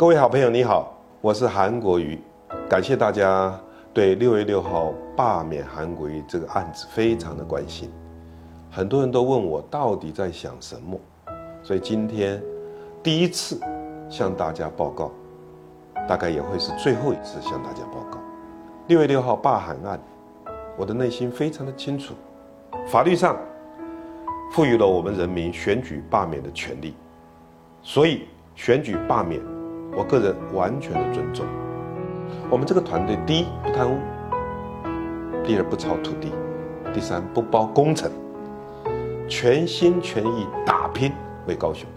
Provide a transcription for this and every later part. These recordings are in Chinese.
各位好朋友，你好，我是韩国瑜，感谢大家对六月六号罢免韩国瑜这个案子非常的关心，很多人都问我到底在想什么，所以今天第一次向大家报告，大概也会是最后一次向大家报告。六月六号罢韩案，我的内心非常的清楚，法律上赋予了我们人民选举罢免的权利，所以选举罢免。我个人完全的尊重。我们这个团队，第一不贪污，第二不炒土地，第三不包工程，全心全意打拼为高雄。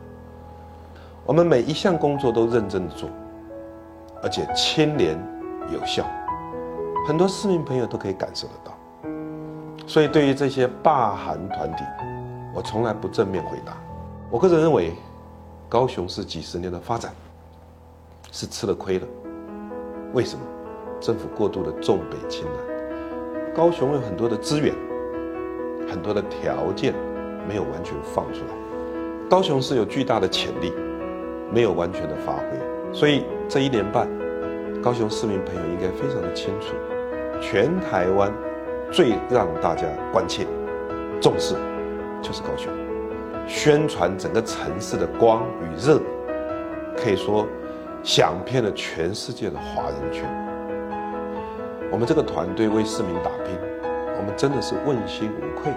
我们每一项工作都认真的做，而且清廉有效，很多市民朋友都可以感受得到。所以对于这些霸韩团体，我从来不正面回答。我个人认为，高雄是几十年的发展。是吃了亏了，为什么？政府过度的重北轻南，高雄有很多的资源，很多的条件没有完全放出来，高雄是有巨大的潜力，没有完全的发挥，所以这一年半，高雄市民朋友应该非常的清楚，全台湾最让大家关切、重视就是高雄，宣传整个城市的光与热，可以说。想遍了全世界的华人圈。我们这个团队为市民打拼，我们真的是问心无愧。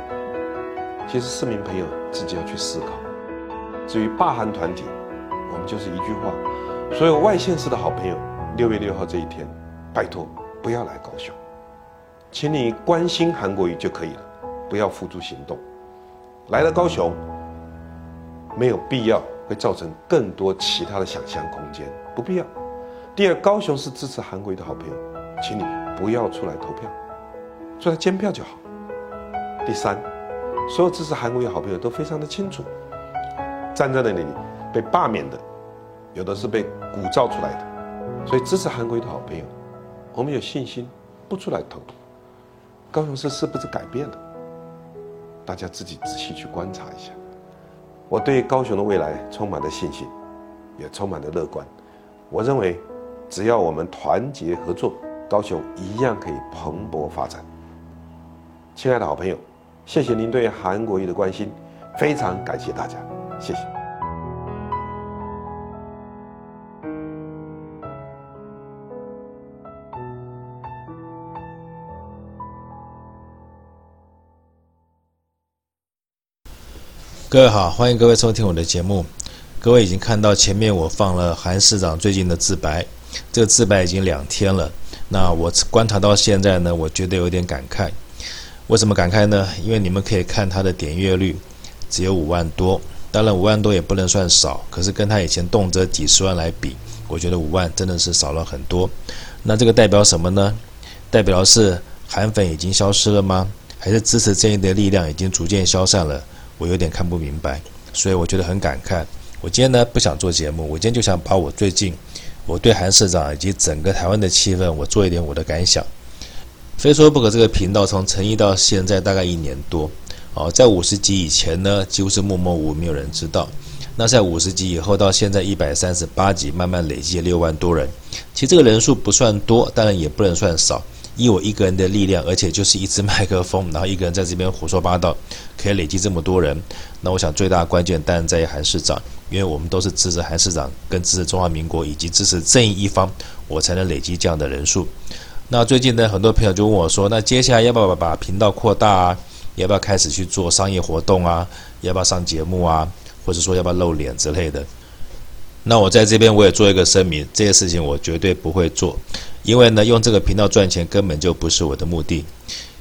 其实市民朋友自己要去思考。至于霸韩团体，我们就是一句话：所有外县市的好朋友，六月六号这一天，拜托不要来高雄，请你关心韩国瑜就可以了，不要付诸行动。来了高雄，没有必要。会造成更多其他的想象空间，不必要。第二，高雄是支持韩国瑜的好朋友，请你不要出来投票，出来监票就好。第三，所有支持韩国瑜的好朋友都非常的清楚，站在那里被罢免的，有的是被鼓噪出来的，所以支持韩国瑜的好朋友，我们有信心不出来投。高雄市是不是改变了？大家自己仔细去观察一下。我对高雄的未来充满了信心，也充满了乐观。我认为，只要我们团结合作，高雄一样可以蓬勃发展。亲爱的好朋友，谢谢您对韩国瑜的关心，非常感谢大家，谢谢。各位好，欢迎各位收听我的节目。各位已经看到前面我放了韩市长最近的自白，这个自白已经两天了。那我观察到现在呢，我觉得有点感慨。为什么感慨呢？因为你们可以看他的点阅率只有五万多，当然五万多也不能算少，可是跟他以前动辄几十万来比，我觉得五万真的是少了很多。那这个代表什么呢？代表是韩粉已经消失了吗？还是支持正义的力量已经逐渐消散了？我有点看不明白，所以我觉得很感慨。我今天呢不想做节目，我今天就想把我最近我对韩市长以及整个台湾的气氛，我做一点我的感想。非说不可这个频道从成立到现在大概一年多，哦，在五十集以前呢几乎是默默无闻，没有人知道。那在五十集以后到现在一百三十八集，慢慢累积了六万多人。其实这个人数不算多，当然也不能算少。以我一个人的力量，而且就是一支麦克风，然后一个人在这边胡说八道，可以累积这么多人。那我想最大的关键当然在于韩市长，因为我们都是支持韩市长，跟支持中华民国以及支持正义一方，我才能累积这样的人数。那最近呢，很多朋友就问我说，那接下来要不要把频道扩大啊？要不要开始去做商业活动啊？要不要上节目啊？或者说要不要露脸之类的？那我在这边我也做一个声明，这些事情我绝对不会做。因为呢，用这个频道赚钱根本就不是我的目的。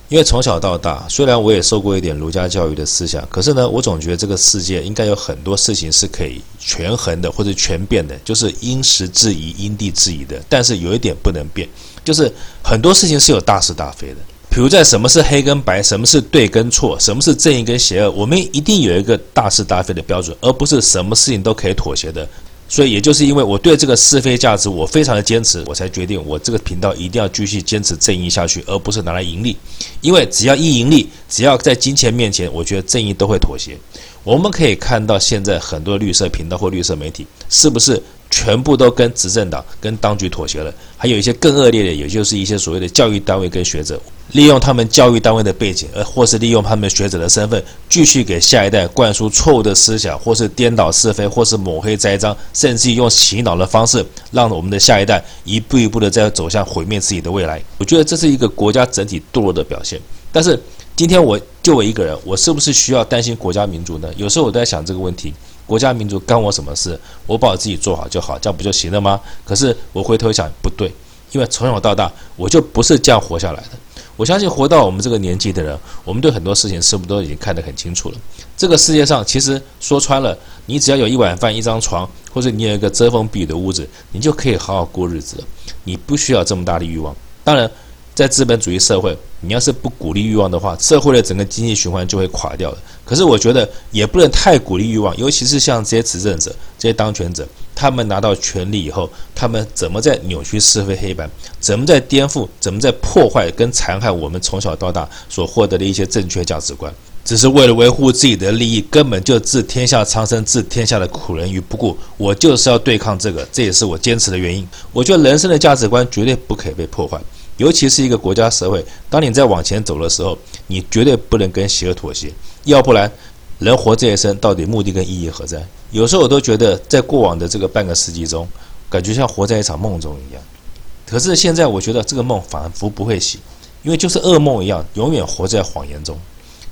因为从小到大，虽然我也受过一点儒家教育的思想，可是呢，我总觉得这个世界应该有很多事情是可以权衡的，或者权变的，就是因时制宜、因地制宜的。但是有一点不能变，就是很多事情是有大是大非的。比如在什么是黑跟白，什么是对跟错，什么是正义跟邪恶，我们一定有一个大是大非的标准，而不是什么事情都可以妥协的。所以，也就是因为我对这个是非价值我非常的坚持，我才决定我这个频道一定要继续坚持正义下去，而不是拿来盈利。因为只要一盈利，只要在金钱面前，我觉得正义都会妥协。我们可以看到现在很多绿色频道或绿色媒体，是不是全部都跟执政党、跟当局妥协了。还有一些更恶劣的，也就是一些所谓的教育单位跟学者，利用他们教育单位的背景，而或是利用他们学者的身份，继续给下一代灌输错误的思想，或是颠倒是非，或是抹黑栽赃，甚至用洗脑的方式，让我们的下一代一步一步的在走向毁灭自己的未来。我觉得这是一个国家整体堕落的表现。但是今天我就我一个人，我是不是需要担心国家民族呢？有时候我都在想这个问题。国家民族干我什么事？我把我自己做好就好，这样不就行了吗？可是我回头想，不对，因为从小到大我就不是这样活下来的。我相信活到我们这个年纪的人，我们对很多事情是不是都已经看得很清楚了？这个世界上其实说穿了，你只要有一碗饭、一张床，或者你有一个遮风避雨的屋子，你就可以好好过日子了。你不需要这么大的欲望。当然。在资本主义社会，你要是不鼓励欲望的话，社会的整个经济循环就会垮掉了。可是我觉得也不能太鼓励欲望，尤其是像这些执政者、这些当权者，他们拿到权力以后，他们怎么在扭曲是非黑白，怎么在颠覆，怎么在破坏跟残害我们从小到大所获得的一些正确价值观，只是为了维护自己的利益，根本就置天下苍生、置天下的苦人于不顾。我就是要对抗这个，这也是我坚持的原因。我觉得人生的价值观绝对不可以被破坏。尤其是一个国家社会，当你在往前走的时候，你绝对不能跟邪恶妥协，要不然，人活这一生到底目的跟意义何在？有时候我都觉得，在过往的这个半个世纪中，感觉像活在一场梦中一样。可是现在，我觉得这个梦仿佛不会醒，因为就是噩梦一样，永远活在谎言中。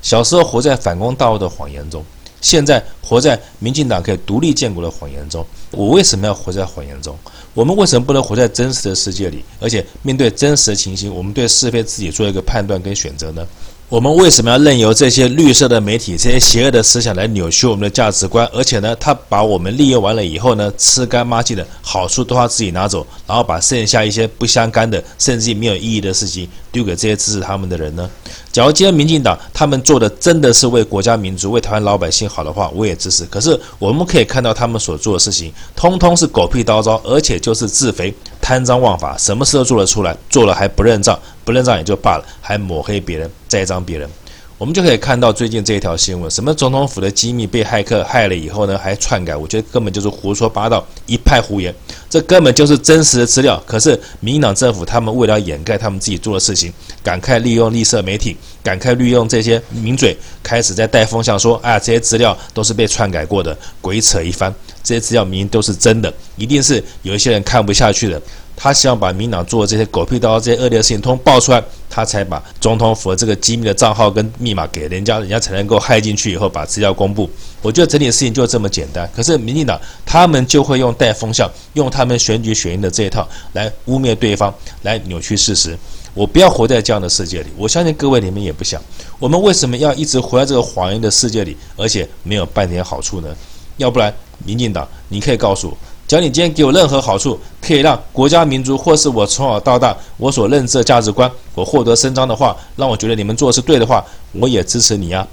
小时候活在反攻大陆的谎言中。现在活在民进党可以独立建国的谎言中，我为什么要活在谎言中？我们为什么不能活在真实的世界里？而且面对真实的情形，我们对是非自己做一个判断跟选择呢？我们为什么要任由这些绿色的媒体、这些邪恶的思想来扭曲我们的价值观？而且呢，他把我们利用完了以后呢，吃干抹净的好处都要自己拿走，然后把剩下一些不相干的，甚至没有意义的事情丢给这些支持他们的人呢？假如今天民进党他们做的真的是为国家民族、为台湾老百姓好的话，我也支持。可是我们可以看到他们所做的事情，通通是狗屁倒灶，而且就是自肥、贪赃枉法，什么事都做得出来，做了还不认账，不认账也就罢了，还抹黑别人、栽赃别人。我们就可以看到最近这一条新闻，什么总统府的机密被骇客害了以后呢，还篡改，我觉得根本就是胡说八道，一派胡言。这根本就是真实的资料。可是民进党政府他们为了掩盖他们自己做的事情，赶快利用绿色媒体，赶快利用这些名嘴，开始在带风向说，哎呀，这些资料都是被篡改过的，鬼扯一番。这些资料明明都是真的，一定是有一些人看不下去的。他希望把民党做的这些狗屁刀、这些恶劣的事情通通爆出来，他才把总统府的这个机密的账号跟密码给人家，人家才能够害进去以后把资料公布。我觉得整体事情就这么简单。可是民进党他们就会用带风向，用他们选举选赢的这一套来污蔑对方，来扭曲事实。我不要活在这样的世界里。我相信各位你们也不想。我们为什么要一直活在这个谎言的世界里，而且没有半点好处呢？要不然，民进党，你可以告诉我。只要你今天给我任何好处，可以让国家民族或是我从小到大我所认知的价值观，我获得伸张的话，让我觉得你们做的是对的话，我也支持你啊。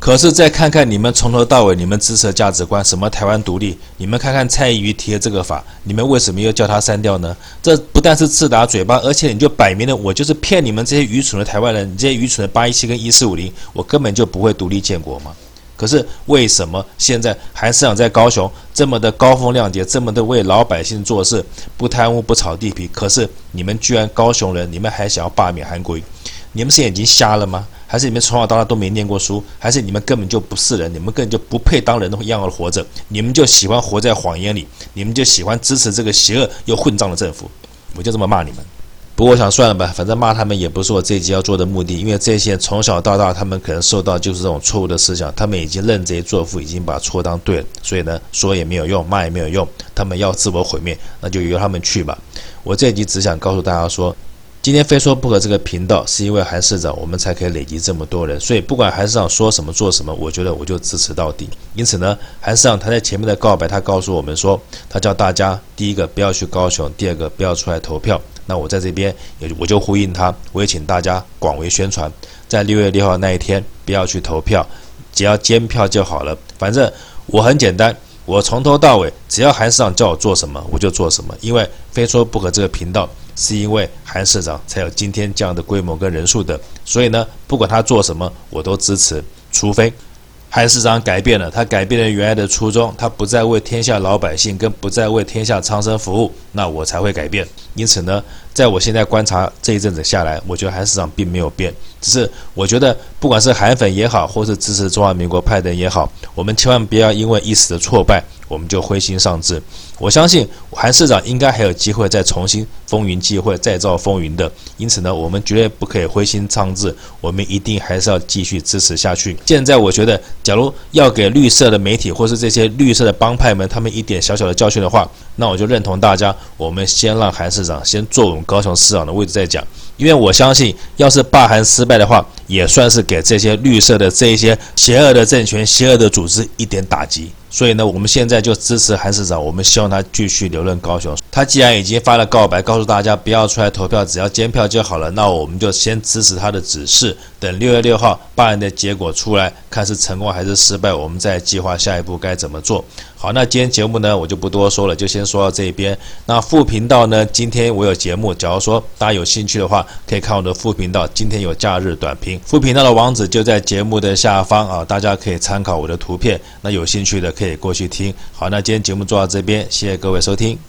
可是再看看你们从头到尾你们支持的价值观，什么台湾独立，你们看看蔡宜瑜提的这个法，你们为什么又叫他删掉呢？这不但是自打嘴巴，而且你就摆明了我就是骗你们这些愚蠢的台湾人，你这些愚蠢的八一七跟一四五零，我根本就不会独立建国吗？可是为什么现在韩市长在高雄这么的高风亮节，这么的为老百姓做事，不贪污不炒地皮？可是你们居然高雄人，你们还想要罢免韩国瑜？你们是眼睛瞎了吗？还是你们从小到大都没念过书？还是你们根本就不是人？你们根本就不配当人一样活着？你们就喜欢活在谎言里？你们就喜欢支持这个邪恶又混账的政府？我就这么骂你们。不过我想算了吧，反正骂他们也不是我这一集要做的目的，因为这些从小到大，他们可能受到就是这种错误的思想，他们已经认贼作父，已经把错当对了，所以呢，说也没有用，骂也没有用，他们要自我毁灭，那就由他们去吧。我这一集只想告诉大家说。今天非说不可这个频道，是因为韩市长，我们才可以累积这么多人。所以不管韩市长说什么做什么，我觉得我就支持到底。因此呢，韩市长他在前面的告白，他告诉我们说，他叫大家第一个不要去高雄，第二个不要出来投票。那我在这边也我就呼应他，我也请大家广为宣传，在六月六号那一天不要去投票，只要监票就好了。反正我很简单，我从头到尾，只要韩市长叫我做什么，我就做什么。因为非说不可这个频道。是因为韩市长才有今天这样的规模跟人数的，所以呢，不管他做什么，我都支持。除非韩市长改变了，他改变了原来的初衷，他不再为天下老百姓，跟不再为天下苍生服务，那我才会改变。因此呢，在我现在观察这一阵子下来，我觉得韩市长并没有变，只是我觉得不管是韩粉也好，或是支持中华民国派的人也好，我们千万不要因为一时的挫败，我们就灰心丧志。我相信韩市长应该还有机会再重新风云际会，再造风云的。因此呢，我们绝对不可以灰心丧志，我们一定还是要继续支持下去。现在我觉得，假如要给绿色的媒体或是这些绿色的帮派们他们一点小小的教训的话，那我就认同大家，我们先让韩市长先坐稳高雄市长的位置再讲。因为我相信，要是罢韩失败的话，也算是给这些绿色的这一些邪恶的政权、邪恶的组织一点打击。所以呢，我们现在就支持韩市长，我们希望他继续留任高雄。他既然已经发了告白，告诉大家不要出来投票，只要监票就好了，那我们就先支持他的指示，等六月六号办案的结果出来，看是成功还是失败，我们再计划下一步该怎么做。好，那今天节目呢，我就不多说了，就先说到这边。那副频道呢，今天我有节目，假如说大家有兴趣的话，可以看我的副频道，今天有假日短评，副频道的网址就在节目的下方啊，大家可以参考我的图片。那有兴趣的可以过去听。好，那今天节目做到这边，谢谢各位收听。